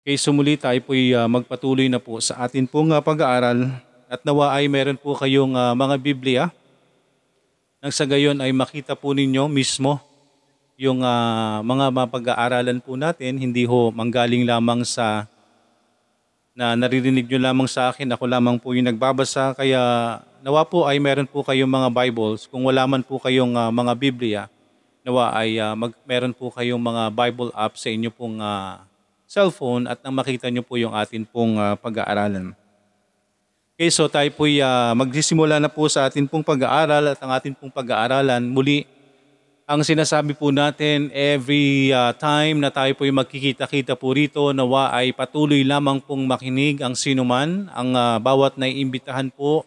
Kay sumuli tayo po'y ah, magpatuloy na po sa atin pong ah, pag-aaral. At nawa ay meron po kayong ah, mga Biblia nang sa gayon ay makita po ninyo mismo yung ah, mga mapag-aaralan po natin, hindi ho manggaling lamang sa na naririnig nyo lamang sa akin, ako lamang po yung nagbabasa, kaya nawa po ay meron po kayong mga Bibles. Kung wala man po kayong ah, mga Biblia, nawa ay ah, mag, meron po kayong mga Bible app sa inyo pong ah, cellphone at nang makita nyo po yung atin pong ah, pag-aaralan. Okay, so tayo po magsisimula na po sa atin pong pag-aaral at ang atin pong pag-aaralan. Muli, ang sinasabi po natin every ah, time na tayo po magkikita-kita po rito, nawa ay patuloy lamang pong makinig ang sinuman. Ang ah, bawat naiimbitahan po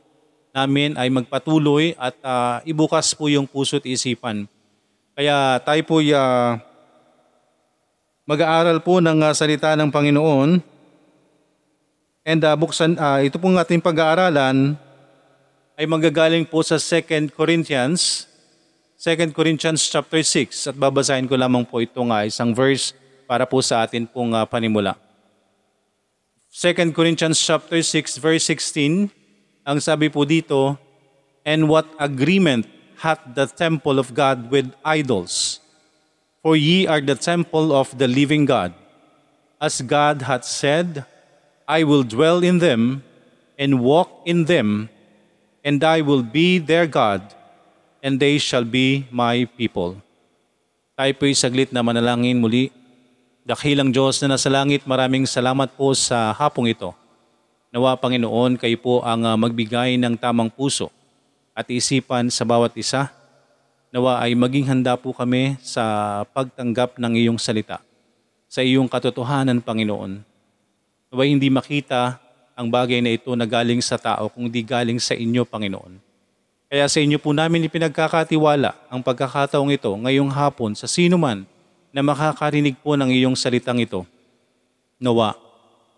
namin ay magpatuloy at ah, ibukas po yung puso't isipan. Kaya tayo po mag-aaral po ng ah, salita ng Panginoon. And ah, buksan, ah, ito pong ating pag-aaralan ay magagaling po sa 2 Corinthians 2 Corinthians chapter 6 at babasahin ko lamang po ito nga isang verse para po sa atin pong ah, panimula. 2 Corinthians chapter 6 verse 16 ang sabi po dito, And what agreement hath the temple of God with idols? For ye are the temple of the living God. As God hath said, I will dwell in them and walk in them, and I will be their God, and they shall be my people. Tayo po'y saglit na manalangin muli. Dakilang Diyos na nasa langit, maraming salamat po sa hapong ito. Nawa Panginoon, kayo po ang ah, magbigay ng tamang puso at isipan sa bawat isa. Nawa ay maging handa po kami sa pagtanggap ng iyong salita, sa iyong katotohanan, Panginoon. Nawa hindi makita ang bagay na ito na galing sa tao, kung di galing sa inyo, Panginoon. Kaya sa inyo po namin ipinagkakatiwala ang pagkakataong ito ngayong hapon sa sino man na makakarinig po ng iyong salitang ito. Nawa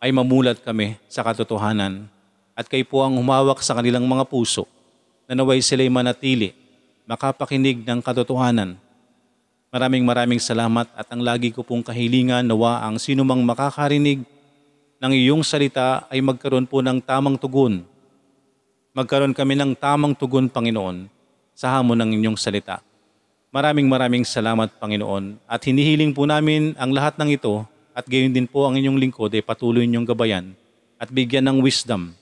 ay mamulat kami sa katotohanan at kayo po ang humawak sa kanilang mga puso na naway sila'y manatili, makapakinig ng katotohanan. Maraming maraming salamat at ang lagi ko pong kahilingan nawa ang sinumang makakarinig ng iyong salita ay magkaroon po ng tamang tugon. Magkaroon kami ng tamang tugon, Panginoon, sa hamon ng inyong salita. Maraming maraming salamat, Panginoon, at hinihiling po namin ang lahat ng ito at gayon din po ang inyong lingkod ay patuloy niyong gabayan at bigyan ng wisdom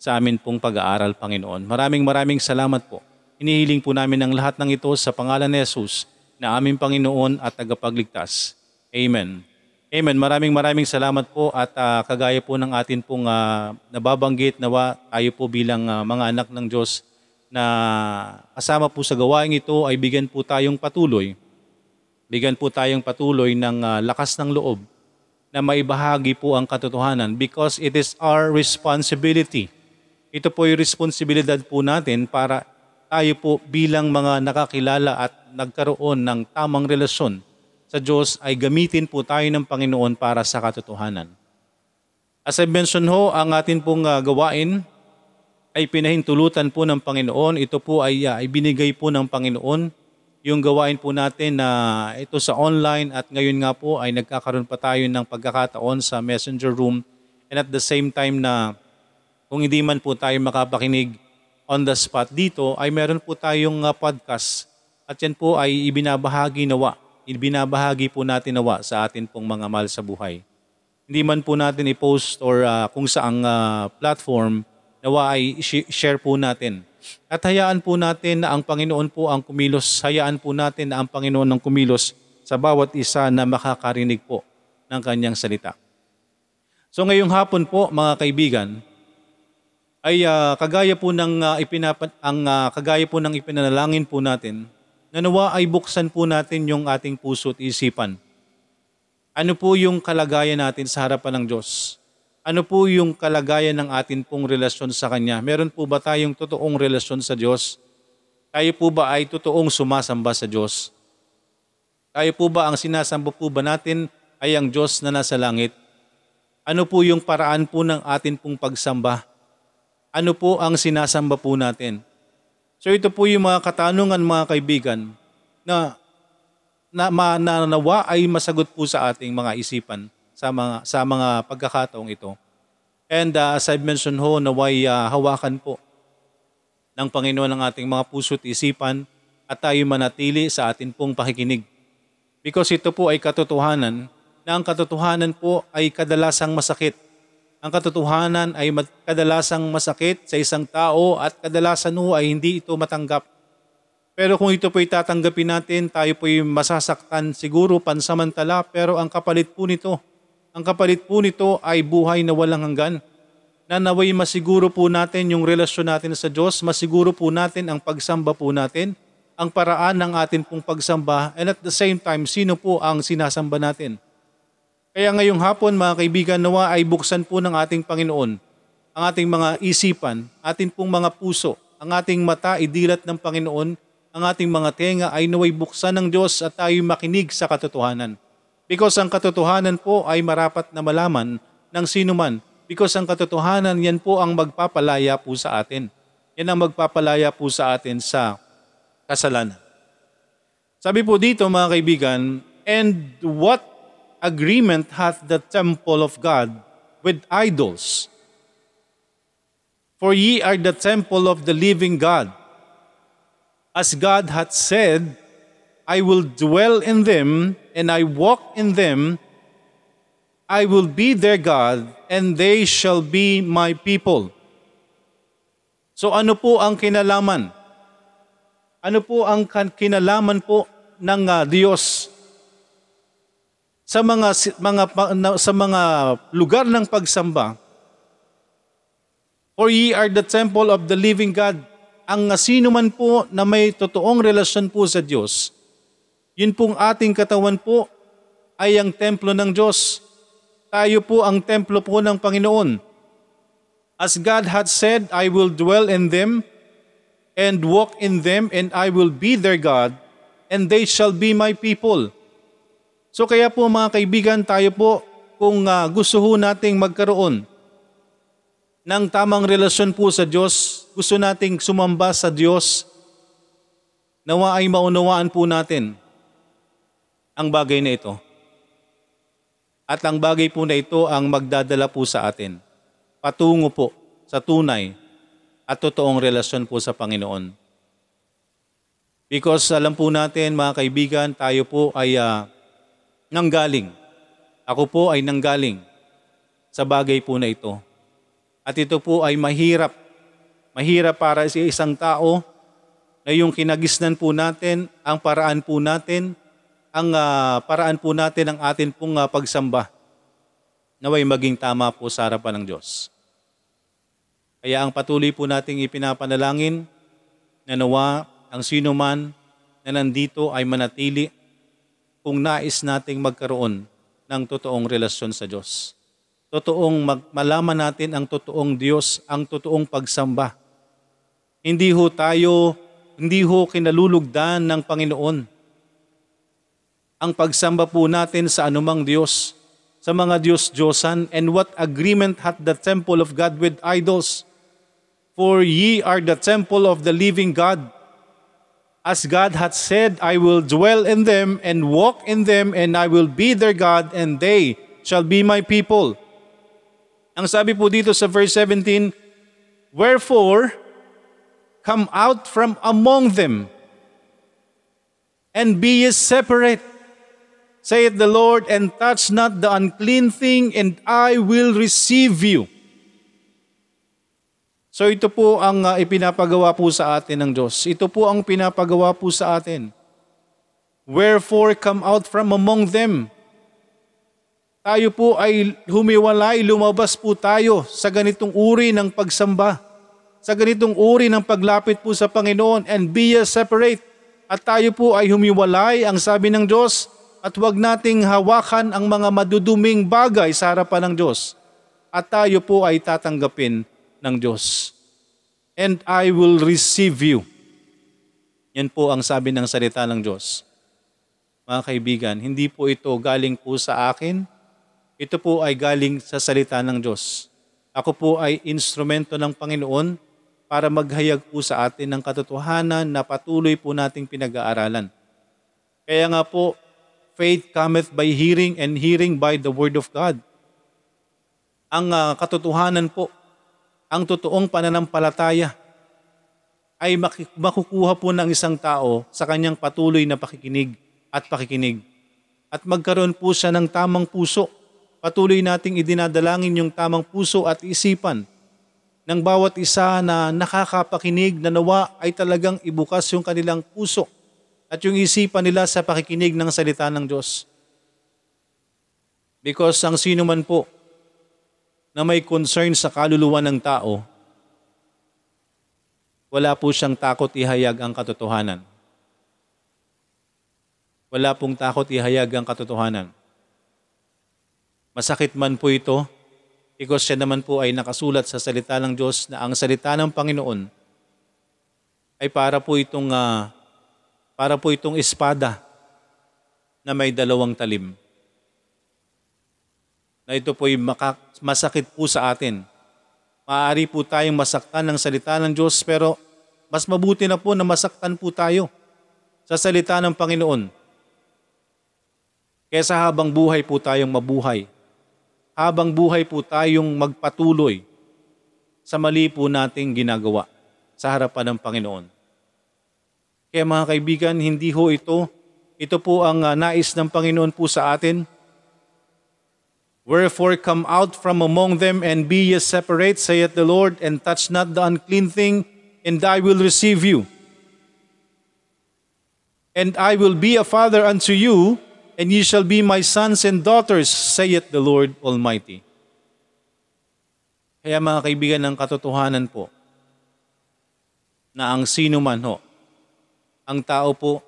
sa amin pong pag-aaral, Panginoon. Maraming maraming salamat po. Hinihiling po namin ang lahat ng ito sa pangalan ni Jesus na aming Panginoon at tagapagligtas. Amen. Amen. Maraming maraming salamat po at ah, kagaya po ng atin pong ah, nababanggit nawa tayo po bilang ah, mga anak ng Diyos na kasama po sa gawaing ito ay bigyan po tayong patuloy. Bigyan po tayong patuloy ng ah, lakas ng loob na maibahagi po ang katotohanan because it is our responsibility. Ito po yung responsibilidad po natin para tayo po bilang mga nakakilala at nagkaroon ng tamang relasyon sa Diyos ay gamitin po tayo ng Panginoon para sa katotohanan. As I mentioned ho, ang atin pong ah, gawain ay pinahintulutan po ng Panginoon. Ito po ay, ah, ay binigay po ng Panginoon yung gawain po natin na ito sa online at ngayon nga po ay nagkakaroon pa tayo ng pagkakataon sa messenger room and at the same time na kung hindi man po tayo makapakinig on the spot dito ay meron po tayong ah, podcast at yan po ay ibinabahagi nawa ibinabahagi po natin nawa sa atin pong mga mahal sa buhay. Hindi man po natin i-post or ah, kung saang ah, platform, nawa ay share po natin. At hayaan po natin na ang Panginoon po ang kumilos. Hayaan po natin na ang Panginoon ang kumilos sa bawat isa na makakarinig po ng kanyang salita. So ngayong hapon po mga kaibigan, ay ah, kagaya po ng ah, ipinapa- ang ah, kagaya po ng ipinanalangin po natin na nawa ay buksan po natin yung ating puso at isipan. Ano po yung kalagayan natin sa harapan ng Diyos? Ano po yung kalagayan ng atin pong relasyon sa Kanya? Meron po ba tayong totoong relasyon sa Diyos? Tayo po ba ay totoong sumasamba sa Diyos? Tayo po ba ang sinasamba po ba natin ay ang Diyos na nasa langit? Ano po yung paraan po ng atin pong pagsamba? Ano po ang sinasamba po natin? So ito po yung mga katanungan mga kaibigan na na, ma, na nawa ay masagot po sa ating mga isipan sa mga, sa mga pagkakataong ito. And uh, as I've mentioned ho, naway uh, hawakan po ng Panginoon ang ating mga puso't isipan at tayo manatili sa atin pong pakikinig. Because ito po ay katotohanan na ang katotohanan po ay kadalasang masakit. Ang katotohanan ay kadalasang masakit sa isang tao at kadalasan ho ay hindi ito matanggap. Pero kung ito po'y tatanggapin natin, tayo po'y masasaktan siguro pansamantala pero ang kapalit po nito, ang kapalit po nito ay buhay na walang hanggan. Na naway masiguro po natin yung relasyon natin sa Diyos, masiguro po natin ang pagsamba po natin, ang paraan ng atin pong pagsamba, and at the same time, sino po ang sinasamba natin. Kaya ngayong hapon mga kaibigan, nawa ay buksan po ng ating Panginoon ang ating mga isipan, ating pong mga puso, ang ating mata idilat ng Panginoon, ang ating mga tenga ay naway buksan ng Diyos at tayo makinig sa katotohanan. Because ang katotohanan po ay marapat na malaman ng sino man. Because ang katotohanan yan po ang magpapalaya po sa atin. Yan ang magpapalaya po sa atin sa kasalanan. Sabi po dito mga kaibigan, and what agreement hath the temple of God with idols? For ye are the temple of the living God. As God hath said, I will dwell in them, and I walk in them. I will be their God, and they shall be my people. So ano po ang kinalaman? Ano po ang kinalaman po ng ah, Diyos sa mga mga sa mga lugar ng pagsamba? For ye are the temple of the living God. Ang sino man po na may totoong relasyon po sa Diyos, yun pong ating katawan po ay ang templo ng Diyos. Tayo po ang templo po ng Panginoon. As God hath said, I will dwell in them and walk in them, and I will be their God, and they shall be my people. So kaya po mga kaibigan, tayo po kung ah, gusto ho nating magkaroon ng tamang relasyon po sa Diyos, gusto nating sumamba sa Diyos, nawa ay maunawaan po natin ang bagay na ito. At ang bagay po na ito ang magdadala po sa atin patungo po sa tunay at totoong relasyon po sa Panginoon. Because alam po natin mga kaibigan, tayo po ay ah, nanggaling. Ako po ay nanggaling sa bagay po na ito. At ito po ay mahirap. Mahirap para sa isang tao na yung kinagisnan po natin, ang paraan po natin, ang ah, paraan po natin ng atin pong ah, pagsamba naway maging tama po sa harapan ng Diyos. Kaya ang patuloy po nating ipinapanalangin na nawa ang sino man na nandito ay manatili kung nais nating magkaroon ng totoong relasyon sa Diyos. Totoong mag- malaman natin ang totoong Diyos, ang totoong pagsamba. Hindi ho tayo, hindi ho kinalulugdan ng Panginoon. Ang pagsamba po natin sa anumang Diyos, sa mga Diyos-Diyosan, and what agreement hath the temple of God with idols? For ye are the temple of the living God. As God hath said, I will dwell in them and walk in them, and I will be their God, and they shall be my people. Ang sabi po dito sa verse 17, Wherefore, come out from among them, and be ye separate, saith the Lord, and touch not the unclean thing, and I will receive you. So ito po ang uh, ipinapagawa po sa atin ng Diyos. Ito po ang pinapagawa po sa atin. Wherefore come out from among them. Tayo po ay humiwalay, lumabas po tayo sa ganitong uri ng pagsamba, sa ganitong uri ng paglapit po sa Panginoon and be ye separate. At tayo po ay humiwalay, ang sabi ng Diyos, at huwag nating hawakan ang mga maduduming bagay sa harapan ng Diyos. At tayo po ay tatanggapin ng Diyos. And I will receive you. Yan po ang sabi ng salita ng Diyos. Mga kaibigan, hindi po ito galing po sa akin. Ito po ay galing sa salita ng Diyos. Ako po ay instrumento ng Panginoon para maghayag po sa atin ng katotohanan na patuloy po nating pinag-aaralan. Kaya nga po, faith cometh by hearing and hearing by the word of God. Ang ah, katotohanan po, ang totoong pananampalataya ay makukuha po ng isang tao sa kanyang patuloy na pakikinig at pakikinig. At magkaroon po siya ng tamang puso. Patuloy nating idinadalangin yung tamang puso at isipan ng bawat isa na nakakapakinig na nawa ay talagang ibukas yung kanilang puso at yung isipan nila sa pakikinig ng salita ng Diyos. Because ang sino man po na may concern sa kaluluwa ng tao, wala po siyang takot ihayag ang katotohanan. Wala pong takot ihayag ang katotohanan. Masakit man po ito, because siya naman po ay nakasulat sa salita ng Diyos na ang salita ng Panginoon ay para po itong ah, para po itong espada na may dalawang talim. Na ito po ay maka- masakit po sa atin. Maaari po tayong masaktan ng salita ng Diyos pero mas mabuti na po na masaktan po tayo sa salita ng Panginoon. Kesa habang buhay po tayong mabuhay. Habang buhay po tayong magpatuloy sa mali po nating ginagawa sa harapan ng Panginoon. Kaya mga kaibigan, hindi ho ito, ito po ang ah, nais ng Panginoon po sa atin. Wherefore come out from among them and be ye separate, saith the Lord, and touch not the unclean thing, and I will receive you. And I will be a father unto you, and ye shall be my sons and daughters, saith the Lord Almighty. Kaya mga kaibigan ng katotohanan po, na ang sino man ho, ang tao po,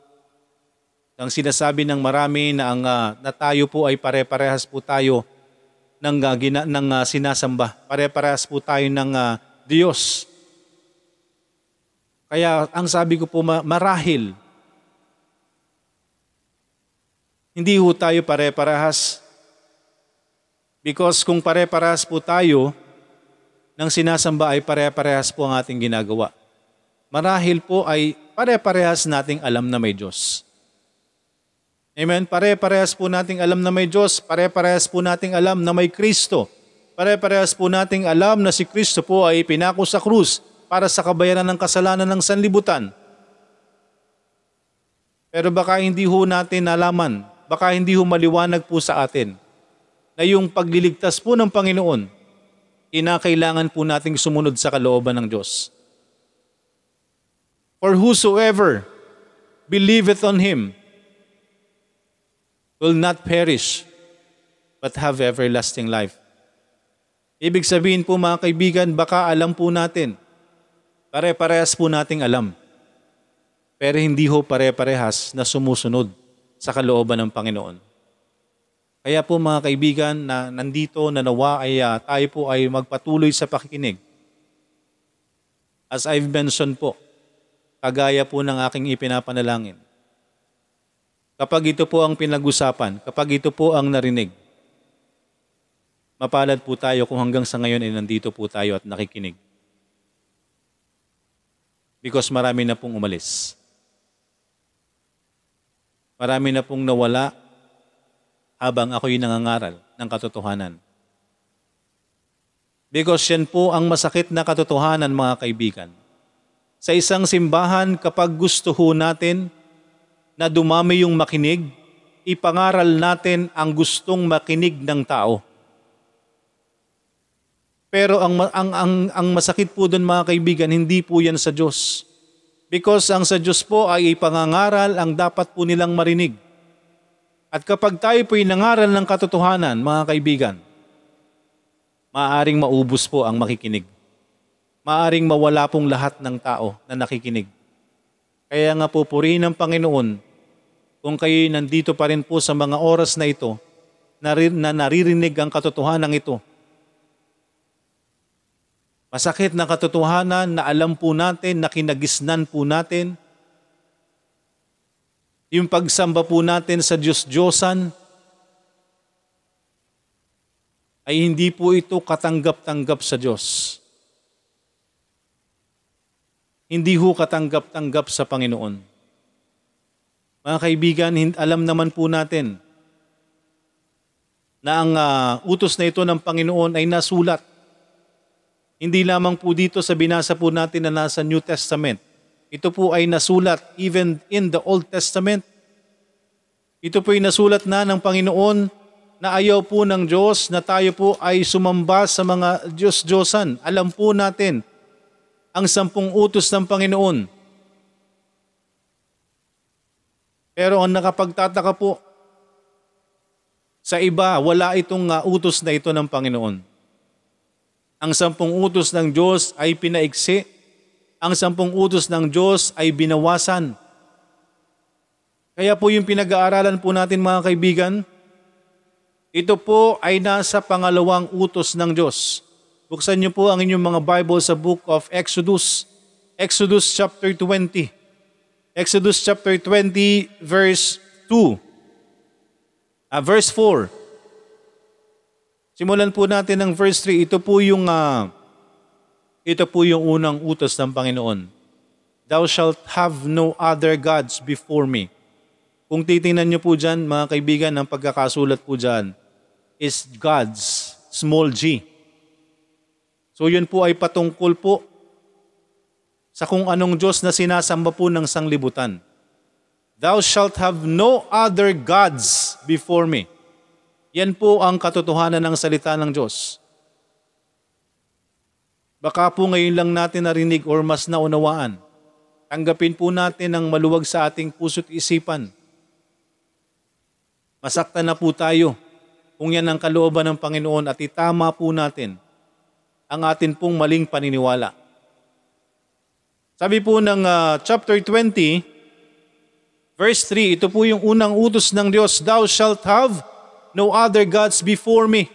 ang sinasabi ng marami na ang ah, na tayo po ay pare-parehas po tayo ng ah, gina, ng ah, sinasamba. Pare-parehas po tayo ng ah, Diyos. Kaya ang sabi ko po ma- marahil hindi ho tayo pare-parehas. Because kung pare-parehas po tayo ng sinasamba ay pare-parehas po ang ating ginagawa. Marahil po ay pare-parehas nating alam na may Diyos. Amen? Pare-parehas po nating alam na may Diyos. Pare-parehas po nating alam na may Kristo. Pare-parehas po nating alam na si Kristo po ay pinako sa krus para sa kabayaran ng kasalanan ng sanlibutan. Pero baka hindi ho natin nalaman, baka hindi ho maliwanag po sa atin na yung pagliligtas po ng Panginoon, inakailangan po nating sumunod sa kalooban ng Diyos. For whosoever believeth on Him will not perish, but have everlasting life. Ibig sabihin po mga kaibigan, baka alam po natin, pare-parehas po nating alam, pero hindi ho pare-parehas na sumusunod sa kalooban ng Panginoon. Kaya po mga kaibigan na nandito na nawa ay ah, tayo po ay magpatuloy sa pakikinig. As I've mentioned po, kagaya po ng aking ipinapanalangin. Kapag ito po ang pinag-usapan, kapag ito po ang narinig, mapalad po tayo kung hanggang sa ngayon ay nandito po tayo at nakikinig. Because marami na pong umalis. Marami na pong nawala habang ako'y nangangaral ng katotohanan. Because yan po ang masakit na katotohanan mga kaibigan. Sa isang simbahan, kapag gusto ho natin na dumami yung makinig, ipangaral natin ang gustong makinig ng tao. Pero ang, ang, ang, ang masakit po doon mga kaibigan, hindi po yan sa Diyos. Because ang sa Diyos po ay ipangangaral ang dapat po nilang marinig. At kapag tayo po'y nangaral ng katotohanan, mga kaibigan, maaaring maubos po ang makikinig. Maaring mawala pong lahat ng tao na nakikinig. Kaya nga po purihin ng Panginoon kung kayo nandito pa rin po sa mga oras na ito na naririnig ang katotohanan ito. Masakit na katotohanan na alam po natin, na kinagisnan po natin, yung pagsamba po natin sa Diyos-Diyosan, ay hindi po ito katanggap-tanggap sa Diyos. Hindi ho katanggap-tanggap sa Panginoon. Mga kaibigan, alam naman po natin na ang ah, utos na ito ng Panginoon ay nasulat. Hindi lamang po dito sa binasa po natin na nasa New Testament. Ito po ay nasulat even in the Old Testament. Ito po ay nasulat na ng Panginoon na ayaw po ng Diyos na tayo po ay sumamba sa mga Diyos-Diyosan. Alam po natin ang sampung utos ng Panginoon. Pero ang nakapagtataka po, sa iba, wala itong uh, utos na ito ng Panginoon. Ang sampung utos ng Diyos ay pinaiksi. Ang sampung utos ng Diyos ay binawasan. Kaya po yung pinag-aaralan po natin mga kaibigan, ito po ay nasa pangalawang utos ng Diyos. Buksan niyo po ang inyong mga Bible sa book of Exodus. Exodus chapter 20. Exodus chapter 20 verse 2. Ah, verse 4. Simulan po natin ng verse 3. Ito po yung ah, ito po yung unang utos ng Panginoon. Thou shalt have no other gods before me. Kung titingnan niyo po dyan, mga kaibigan, ang pagkakasulat po dyan is God's, small g. So yun po ay patungkol po sa kung anong Diyos na sinasamba po ng sanglibutan. Thou shalt have no other gods before me. Yan po ang katotohanan ng salita ng Diyos. Baka po ngayon lang natin narinig or mas naunawaan. Tanggapin po natin ang maluwag sa ating puso't isipan. Masaktan na po tayo kung yan ang kalooban ng Panginoon at itama po natin ang atin pong maling paniniwala. Sabi po ng uh, chapter 20, verse 3, ito po yung unang utos ng Diyos, Thou shalt have no other gods before me.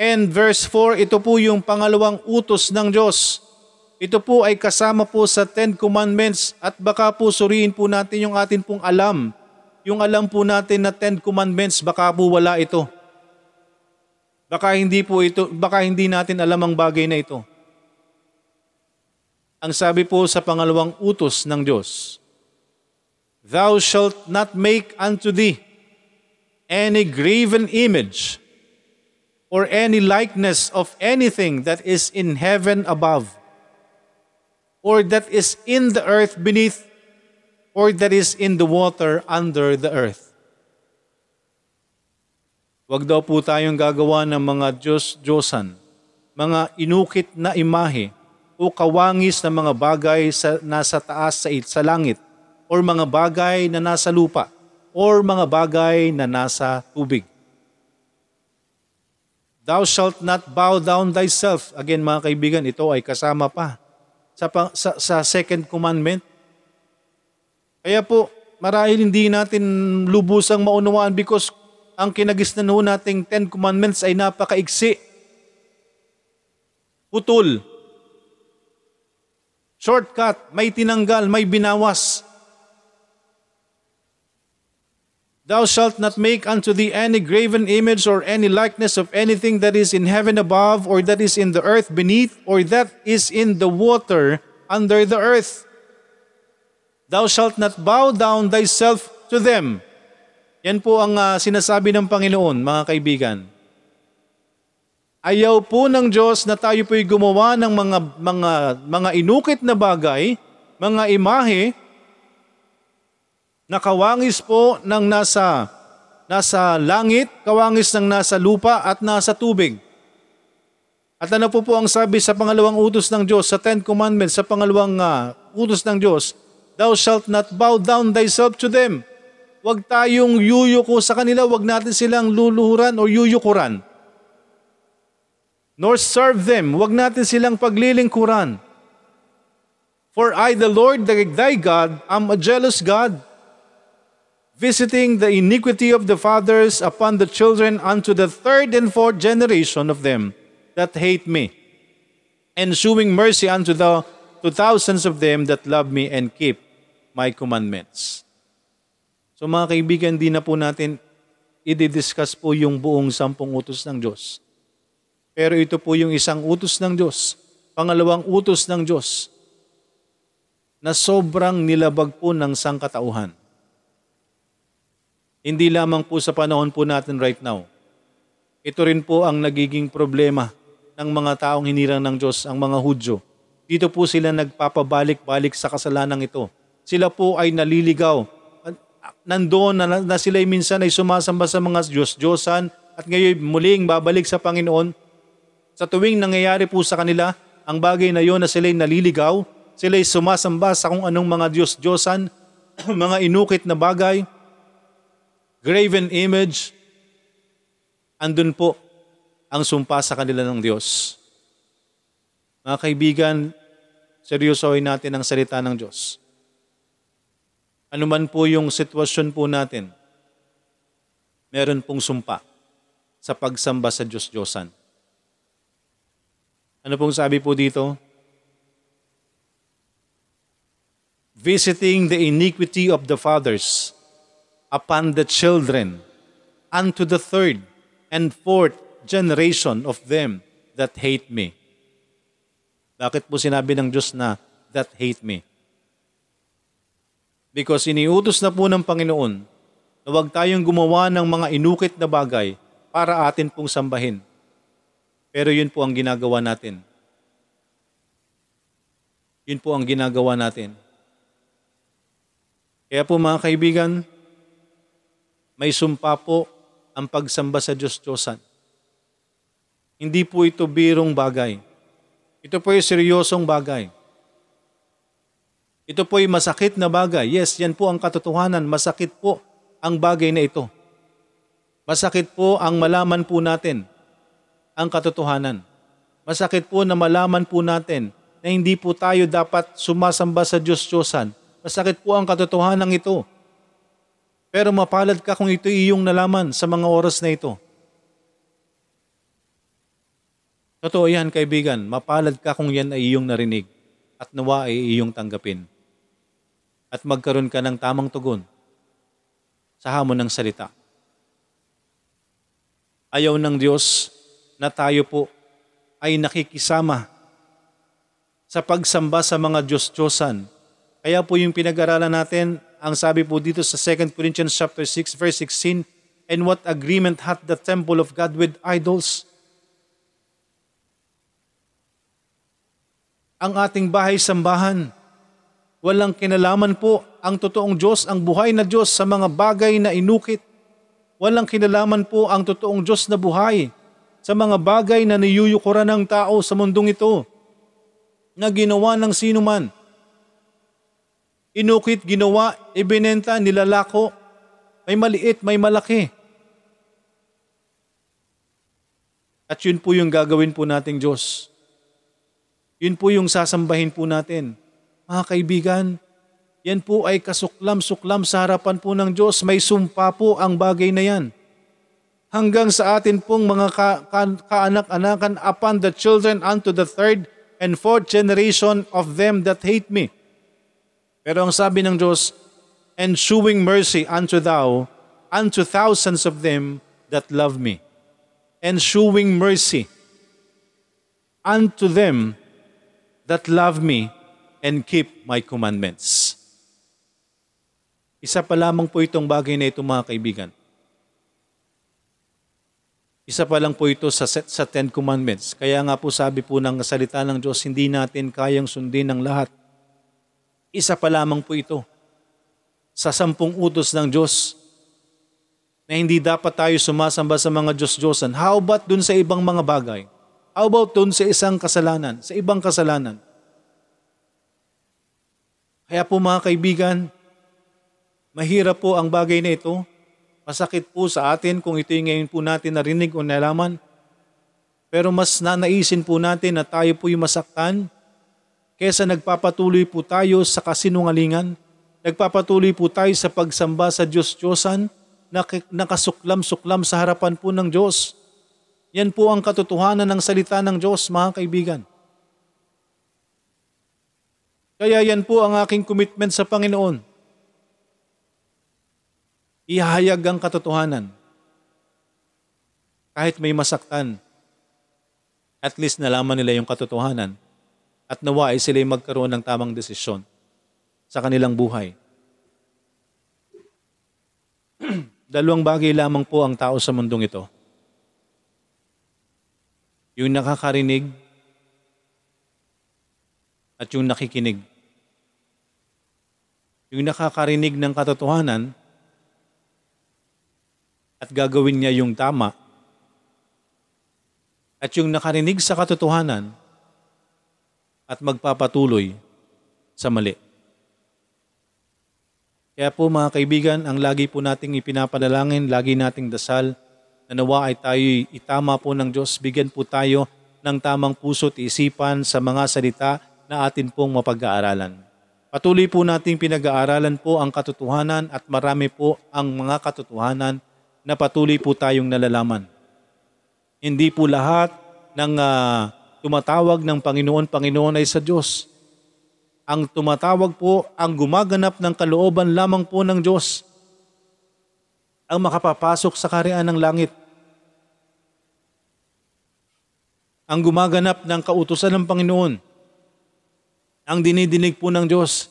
And verse 4, ito po yung pangalawang utos ng Diyos. Ito po ay kasama po sa Ten Commandments at baka po suriin po natin yung atin pong alam. Yung alam po natin na Ten Commandments, baka po wala ito. Baka hindi po ito, baka hindi natin alam ang bagay na ito. Ang sabi po sa pangalawang utos ng Diyos, Thou shalt not make unto thee any graven image or any likeness of anything that is in heaven above, or that is in the earth beneath, or that is in the water under the earth. Huwag daw po tayong gagawa ng mga Diyos-Diyosan, mga inukit na imahe o kawangis na mga bagay sa, nasa taas sa, sa langit, or mga bagay na nasa lupa, or mga bagay na nasa tubig. Thou shalt not bow down thyself. Again mga kaibigan, ito ay kasama pa sa, sa, sa second commandment. Kaya po, marahil hindi natin lubusang maunawaan because ang kinagisnan ho nating Ten Commandments ay napakaiksi. Putol. Shortcut, may tinanggal, may binawas. Thou shalt not make unto thee any graven image or any likeness of anything that is in heaven above, or that is in the earth beneath, or that is in the water under the earth. Thou shalt not bow down thyself to them. Yan po ang uh, sinasabi ng Panginoon, mga kaibigan. Ayaw po ng Diyos na tayo po'y gumawa ng mga, mga, mga inukit na bagay, mga imahe, na kawangis po ng nasa, nasa langit, kawangis ng nasa lupa at nasa tubig. At ano po po ang sabi sa pangalawang utos ng Diyos, sa Ten Commandments, sa pangalawang uh, utos ng Diyos, Thou shalt not bow down thyself to them. Huwag tayong yuyuko sa kanila, huwag natin silang luluhuran o yuyukuran. Nor serve them, huwag natin silang paglilingkuran. For I, the Lord, thy God, am a jealous God, visiting the iniquity of the fathers upon the children unto the third and fourth generation of them that hate me, and shewing mercy unto the to thousands of them that love me and keep my commandments. So mga kaibigan, di na po natin i-discuss po yung buong sampung utos ng Diyos. Pero ito po yung isang utos ng Diyos, pangalawang utos ng Diyos. na sobrang nilabag po ng sangkatauhan. Hindi lamang po sa panahon po natin right now. Ito rin po ang nagiging problema ng mga taong hinirang ng Diyos, ang mga Hudyo. Dito po sila nagpapabalik-balik sa kasalanang ito. Sila po ay naliligaw. Nandoon na, na sila minsan ay sumasamba sa mga Diyos-Diyosan at ngayon muling babalik sa Panginoon. Sa tuwing nangyayari po sa kanila, ang bagay na yon na sila ay naliligaw, sila ay sumasamba sa kung anong mga Diyos-Diyosan, mga inukit na bagay, graven image, andun po ang sumpa sa kanila ng Diyos. Mga kaibigan, seryosohin natin ang salita ng Diyos. Ano man po yung sitwasyon po natin, meron pong sumpa sa pagsamba sa Diyos-Diyosan. Ano pong sabi po dito? Visiting the iniquity of the fathers upon the children unto the third and fourth generation of them that hate me. Bakit po sinabi ng Diyos na that hate me? Because iniutos na po ng Panginoon na huwag tayong gumawa ng mga inukit na bagay para atin pong sambahin. Pero yun po ang ginagawa natin. Yun po ang ginagawa natin. Kaya po mga kaibigan, may sumpa po ang pagsamba sa Diyos-Diyosan. Hindi po ito birong bagay. Ito po ay seryosong bagay. Ito po ay masakit na bagay. Yes, yan po ang katotohanan. Masakit po ang bagay na ito. Masakit po ang malaman po natin ang katotohanan. Masakit po na malaman po natin na hindi po tayo dapat sumasamba sa Diyos-Diyosan. Masakit po ang katotohanan ito. Pero mapalad ka kung ito iyong nalaman sa mga oras na ito. Totoo yan, kaibigan. Mapalad ka kung yan ay iyong narinig at nawa ay iyong tanggapin. At magkaroon ka ng tamang tugon sa hamon ng salita. Ayaw ng Diyos na tayo po ay nakikisama sa pagsamba sa mga Diyos-Diyosan. Kaya po yung pinag-aralan natin, ang sabi po dito sa 2 Corinthians chapter 6 verse 16, And what agreement hath the temple of God with idols? Ang ating bahay-sambahan, walang kinalaman po ang totoong Diyos, ang buhay na Diyos sa mga bagay na inukit. Walang kinalaman po ang totoong Diyos na buhay sa mga bagay na niyuyukuran ng tao sa mundong ito na ginawa ng sino man. Inukit, ginawa, ibinenta, nilalako, may maliit, may malaki. At yun po yung gagawin po nating Diyos. Yun po yung sasambahin po natin. Mga kaibigan, yan po ay kasuklam-suklam sa harapan po ng Diyos. May sumpa po ang bagay na yan. Hanggang sa atin pong mga ka- ka- kaanak-anakan upon the children unto the third and fourth generation of them that hate me. Pero ang sabi ng Diyos, and shewing mercy unto thou, unto thousands of them that love me. And shewing mercy unto them that love me and keep my commandments. Isa pa lamang po itong bagay na ito mga kaibigan. Isa pa lang po ito sa, set, sa Ten Commandments. Kaya nga po sabi po ng salita ng Diyos, hindi natin kayang sundin ang lahat. Isa pa lamang po ito sa sampung utos ng Diyos na hindi dapat tayo sumasamba sa mga Diyos-Diyosan. How about dun sa ibang mga bagay? How about dun sa isang kasalanan, sa ibang kasalanan? Kaya po mga kaibigan, mahirap po ang bagay na ito. Masakit po sa atin kung ito yung ngayon po natin narinig o nalaman. Pero mas nanaisin po natin na tayo po yung masaktan kesa nagpapatuloy po tayo sa kasinungalingan, nagpapatuloy po tayo sa pagsamba sa Diyos-Diyosan, nakasuklam-suklam sa harapan po ng Diyos. Yan po ang katotohanan ng salita ng Diyos, mga kaibigan. Kaya yan po ang aking commitment sa Panginoon. Ihayag ang katotohanan. Kahit may masaktan, at least nalaman nila yung katotohanan at nawa ay sila magkaroon ng tamang desisyon. sa kanilang buhay. Dalawang bagay lamang po ang tao sa mundong ito. Yung nakakarinig at yung nakikinig. Yung nakakarinig ng katotohanan at gagawin niya yung tama. At yung nakarinig sa katotohanan at magpapatuloy sa mali. Kaya po mga kaibigan, ang lagi po nating ipinapanalangin, lagi nating dasal, na nawa ay tayo itama po ng Diyos, bigyan po tayo ng tamang puso at isipan sa mga salita na atin pong mapag-aaralan. Patuloy po nating pinag-aaralan po ang katotohanan at marami po ang mga katotohanan na patuloy po tayong nalalaman. Hindi po lahat ng ah, tumatawag ng Panginoon, Panginoon ay sa Diyos ang tumatawag po ang gumaganap ng kalooban lamang po ng Diyos ang makapapasok sa karian ng langit. Ang gumaganap ng kautusan ng Panginoon. Ang dinidinig po ng Diyos.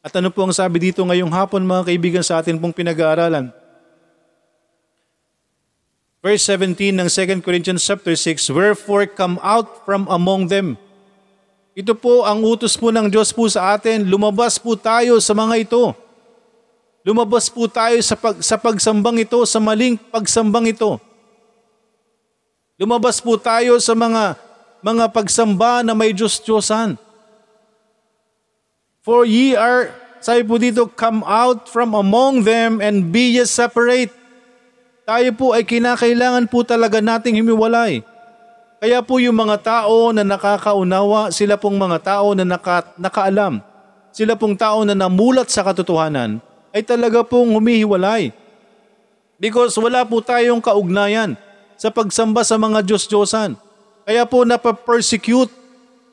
At ano po ang sabi dito ngayong hapon mga kaibigan sa atin pong pinag-aaralan? Verse 17 ng 2 Corinthians chapter 6, Wherefore come out from among them ito po ang utos po ng Diyos po sa atin. Lumabas po tayo sa mga ito. Lumabas po tayo sa, pag, sa pagsambang ito, sa maling pagsambang ito. Lumabas po tayo sa mga mga pagsamba na may Diyos-Diyosan. For ye are, sabi po dito, come out from among them and be ye separate. Tayo po ay kinakailangan po talaga nating himiwalay. Kaya po yung mga tao na nakakaunawa, sila pong mga tao na naka, nakaalam, sila pong tao na namulat sa katotohanan, ay talaga pong humihiwalay. Because wala po tayong kaugnayan sa pagsamba sa mga Diyos-Diyosan. Kaya po napapersecute,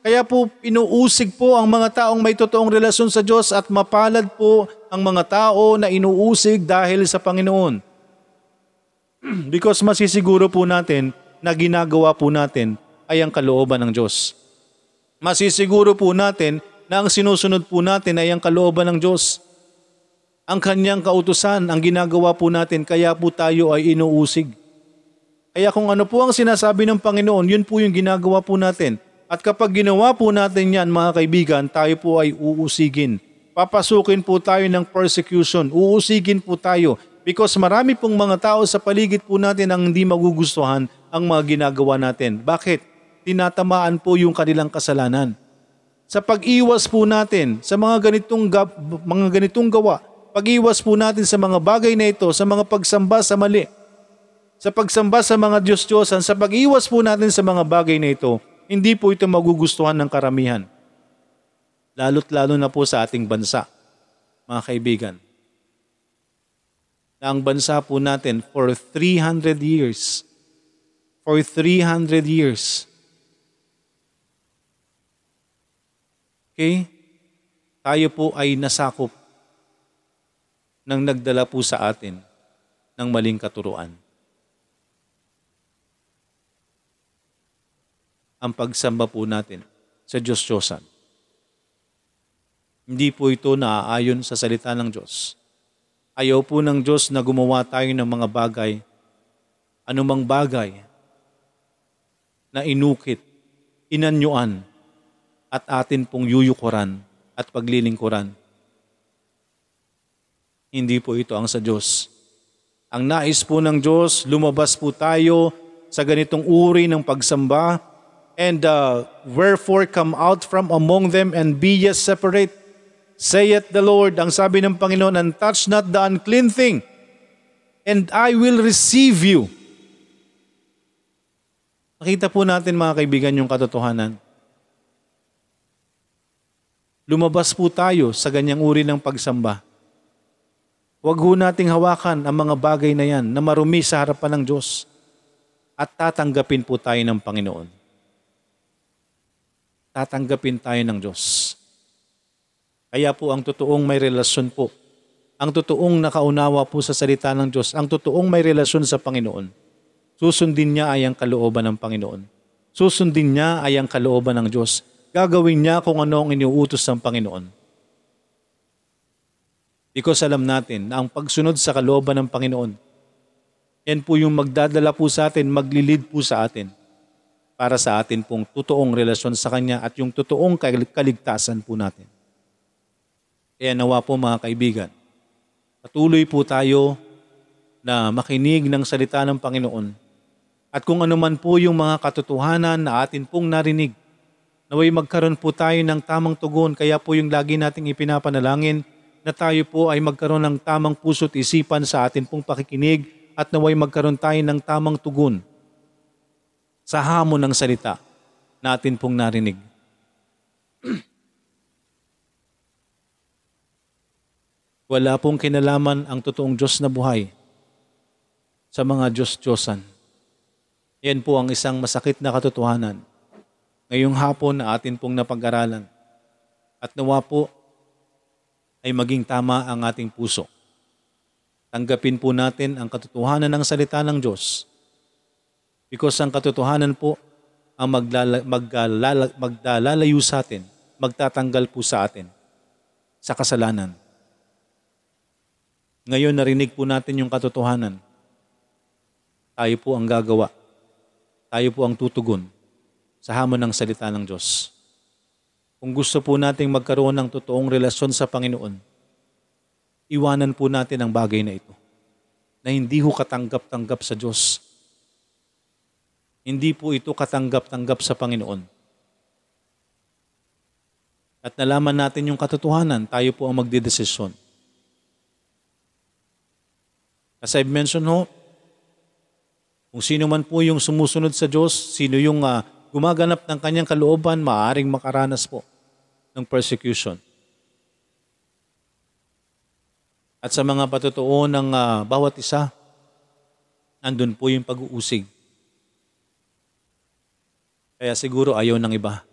kaya po inuusig po ang mga taong may totoong relasyon sa Diyos at mapalad po ang mga tao na inuusig dahil sa Panginoon. Because masisiguro po natin na ginagawa po natin ay ang kalooban ng Diyos. Masisiguro po natin na ang sinusunod po natin ay ang kalooban ng Diyos. Ang kanyang kautusan, ang ginagawa po natin, kaya po tayo ay inuusig. Kaya kung ano po ang sinasabi ng Panginoon, yun po yung ginagawa po natin. At kapag ginawa po natin yan, mga kaibigan, tayo po ay uusigin. Papasukin po tayo ng persecution. Uusigin po tayo. Because marami pong mga tao sa paligid po natin ang hindi magugustuhan ang mga ginagawa natin. Bakit? Tinatamaan po yung kanilang kasalanan. Sa pag-iwas po natin sa mga ganitong, mga ganitong gawa, pag-iwas po natin sa mga bagay na ito, sa mga pagsamba sa mali, sa pagsamba sa mga Diyos-Diyosan, sa pag-iwas po natin sa mga bagay na ito, hindi po ito magugustuhan ng karamihan. Lalo't lalo na po sa ating bansa, mga kaibigan. Na ang bansa po natin for 300 years for 300 years. Okay? Tayo po ay nasakop ng nagdala po sa atin ng maling katuruan. Ang pagsamba po natin sa Diyos-Diyosan. Hindi po ito naaayon sa salita ng Diyos. Ayaw po ng Diyos na gumawa tayo ng mga bagay, anumang bagay na inukit, inanyuan, at atin pong yuyukuran at paglilingkuran. Hindi po ito ang sa Diyos. Ang nais po ng Diyos, lumabas po tayo sa ganitong uri ng pagsamba, and uh, wherefore come out from among them and be ye separate, saith the Lord, ang sabi ng Panginoon, and touch not the unclean thing, and I will receive you. Nakita po natin mga kaibigan yung katotohanan. Lumabas po tayo sa ganyang uri ng pagsamba. Huwag ho nating hawakan ang mga bagay na yan na marumi sa harapan ng Diyos at tatanggapin po tayo ng Panginoon. Tatanggapin tayo ng Diyos. Kaya po ang totoong may relasyon po, ang totoong nakaunawa po sa salita ng Diyos, ang totoong may relasyon sa Panginoon, Susundin niya ay ang kalooban ng Panginoon. Susundin niya ay ang kalooban ng Diyos. Gagawin niya kung ano ang iniuutos ng Panginoon. Because alam natin na ang pagsunod sa kalooban ng Panginoon, yan po yung magdadala po sa atin, maglilid po sa atin para sa atin pong totoong relasyon sa Kanya at yung totoong kaligtasan po natin. Kaya nawa po mga kaibigan, patuloy po tayo na makinig ng salita ng Panginoon. At kung ano man po yung mga katotohanan na atin pong narinig, naway magkaroon po tayo ng tamang tugon. Kaya po yung lagi nating ipinapanalangin na tayo po ay magkaroon ng tamang puso't isipan sa atin pong pakikinig at naway magkaroon tayo ng tamang tugon sa hamon ng salita natin pong narinig. Wala pong kinalaman ang totoong Diyos na buhay sa mga Diyos-Diyosan. Yan po ang isang masakit na katotohanan. Ngayong hapon na atin pong napag-aralan. At nawa po ay maging tama ang ating puso. Tanggapin po natin ang katotohanan ng salita ng Diyos. Because ang katotohanan po ang maglala, maglala, magdalalayo sa atin, magtatanggal po sa atin sa kasalanan. Ngayon narinig po natin yung katotohanan. Tayo po ang gagawa. Tayo po ang tutugon sa hamon ng salita ng Diyos. Kung gusto po nating magkaroon ng totoong relasyon sa Panginoon, iwanan po natin ang bagay na ito na hindi ho katanggap-tanggap sa Diyos. Hindi po ito katanggap-tanggap sa Panginoon. At nalaman natin yung katotohanan, tayo po ang magdidesisyon. As I've mentioned ho, kung sino man po yung sumusunod sa Diyos, sino yung uh, gumaganap ng kanyang kalooban, maaaring makaranas po ng persecution. At sa mga patutuo ng uh, bawat isa, andun po yung pag-uusig. Kaya siguro ayaw ng iba.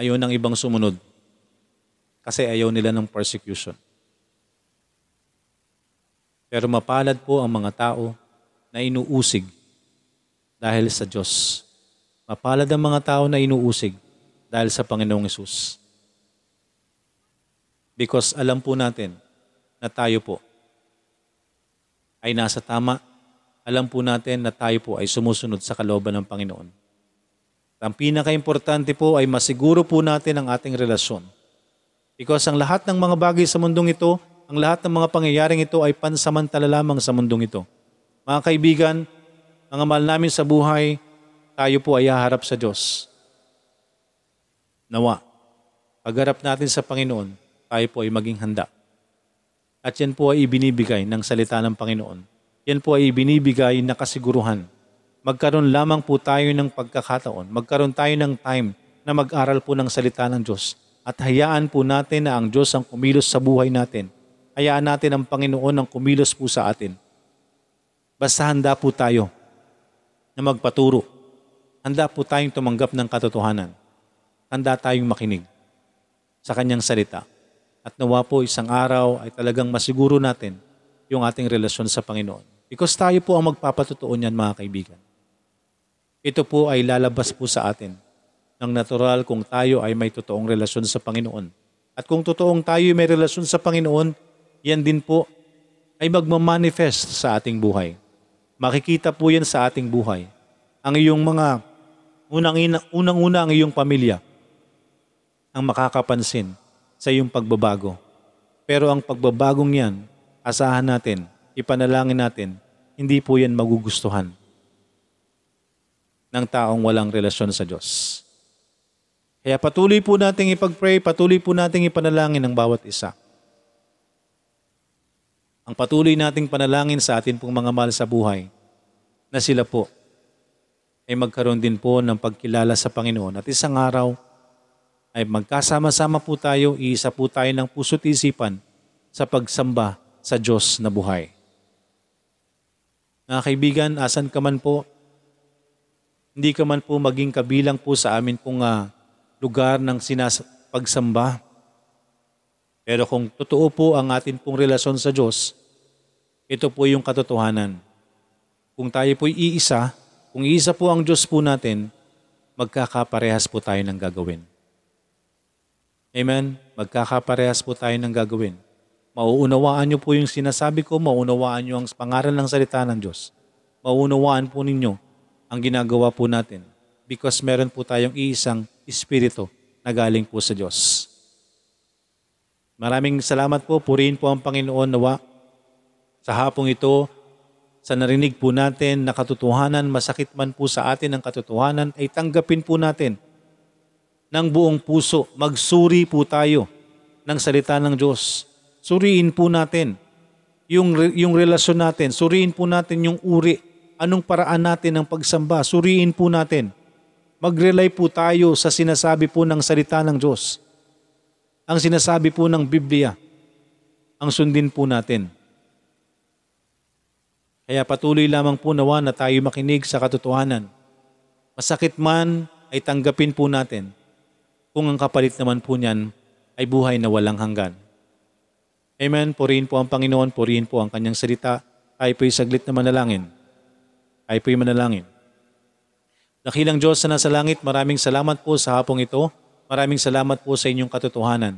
Ayaw ng ibang sumunod. Kasi ayaw nila ng persecution. Pero mapalad po ang mga tao na inuusig dahil sa Diyos. Mapalad ang mga tao na inuusig dahil sa Panginoong Yesus. Because alam po natin na tayo po ay nasa tama. Alam po natin na tayo po ay sumusunod sa kalooban ng Panginoon. Ang pinaka-importante po ay masiguro po natin ang ating relasyon. Because ang lahat ng mga bagay sa mundong ito ang lahat ng mga pangyayaring ito ay pansamantala lamang sa mundong ito. Mga kaibigan, mga mahal namin sa buhay, tayo po ay haharap sa Diyos. Nawa, pagharap natin sa Panginoon, tayo po ay maging handa. At yan po ay ibinibigay ng salita ng Panginoon. Yan po ay ibinibigay na kasiguruhan. Magkaroon lamang po tayo ng pagkakataon, magkaroon tayo ng time na mag-aral po ng salita ng Diyos. At hayaan po natin na ang Diyos ang kumilos sa buhay natin hayaan natin ang Panginoon ang kumilos po sa atin. Basta handa po tayo na magpaturo. Handa po tayong tumanggap ng katotohanan. Handa tayong makinig sa kanyang salita. At nawa po isang araw ay talagang masiguro natin yung ating relasyon sa Panginoon. Because tayo po ang magpapatotoo niyan mga kaibigan. Ito po ay lalabas po sa atin ng natural kung tayo ay may totoong relasyon sa Panginoon. At kung totoong tayo may relasyon sa Panginoon, yan din po ay magmamanifest sa ating buhay. Makikita po yan sa ating buhay. Ang iyong mga unang-una ang iyong pamilya ang makakapansin sa iyong pagbabago. Pero ang pagbabagong yan, asahan natin, ipanalangin natin, hindi po yan magugustuhan ng taong walang relasyon sa Diyos. Kaya patuloy po nating ipag-pray, patuloy po nating ipanalangin ng bawat isa. Ang patuloy nating panalangin sa atin pong mga mahal sa buhay na sila po ay magkaroon din po ng pagkilala sa Panginoon at isang araw ay magkasama-sama po tayo, iisa po tayo ng puso't isipan sa pagsamba sa Diyos na buhay. Mga kaibigan, asan ka man po, hindi ka man po maging kabilang po sa amin pong uh, lugar ng sinas pagsamba. Pero kung totoo po ang atin pong relasyon sa Diyos, ito po yung katotohanan. Kung tayo po'y iisa, kung iisa po ang Diyos po natin, magkakaparehas po tayo ng gagawin. Amen? Magkakaparehas po tayo ng gagawin. Mauunawaan niyo po yung sinasabi ko, mauunawaan niyo ang pangaral ng salita ng Diyos. Mauunawaan po ninyo ang ginagawa po natin because meron po tayong iisang espiritu na galing po sa Diyos. Maraming salamat po. Purihin po ang Panginoon nawa sa hapong ito, sa narinig po natin na katotohanan, masakit man po sa atin ang katotohanan, ay tanggapin po natin ng buong puso. Magsuri po tayo ng salita ng Diyos. Suriin po natin yung, yung relasyon natin. Suriin po natin yung uri. Anong paraan natin ng pagsamba. Suriin po natin. Mag-rely po tayo sa sinasabi po ng salita ng Diyos. Ang sinasabi po ng Biblia. Ang sundin po natin. Kaya patuloy lamang po nawa na tayo makinig sa katotohanan. Masakit man ay tanggapin po natin kung ang kapalit naman po niyan ay buhay na walang hanggan. Amen. Purihin po ang Panginoon, purihin po ang kanyang salita. Tayo po'y saglit na manalangin. Tayo po'y manalangin. Dakilang Diyos na nasa langit, maraming salamat po sa hapong ito. Maraming salamat po sa inyong katotohanan.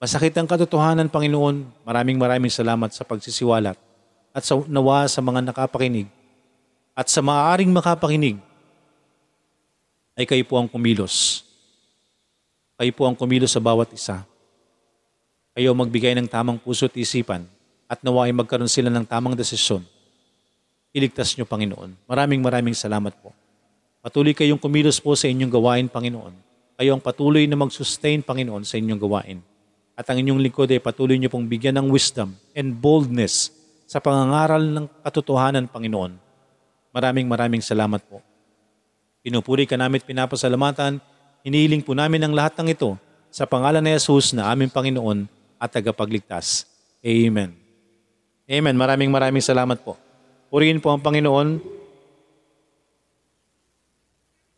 Masakit ang katotohanan, Panginoon. Maraming maraming salamat sa pagsisiwalat at sa nawa sa mga nakapakinig at sa maaaring makapakinig ay kayo po ang kumilos. Kayo po ang kumilos sa bawat isa. Ang magbigay ng tamang puso at isipan at nawa ay magkaroon sila ng tamang desisyon. Iligtas niyo, Panginoon. Maraming maraming salamat po. Patuloy kayong kumilos po sa inyong gawain, Panginoon. Kayo ang patuloy na mag-sustain, Panginoon, sa inyong gawain. At ang inyong lingkod ay patuloy niyo pong bigyan ng wisdom and boldness sa pangangaral ng katotohanan, Panginoon. Maraming maraming salamat po. Pinupuri ka namin at pinapasalamatan. Hinihiling po namin ang lahat ng ito sa pangalan ni Jesus na aming Panginoon at tagapagligtas. Amen. Amen. Maraming maraming salamat po. Purihin po ang Panginoon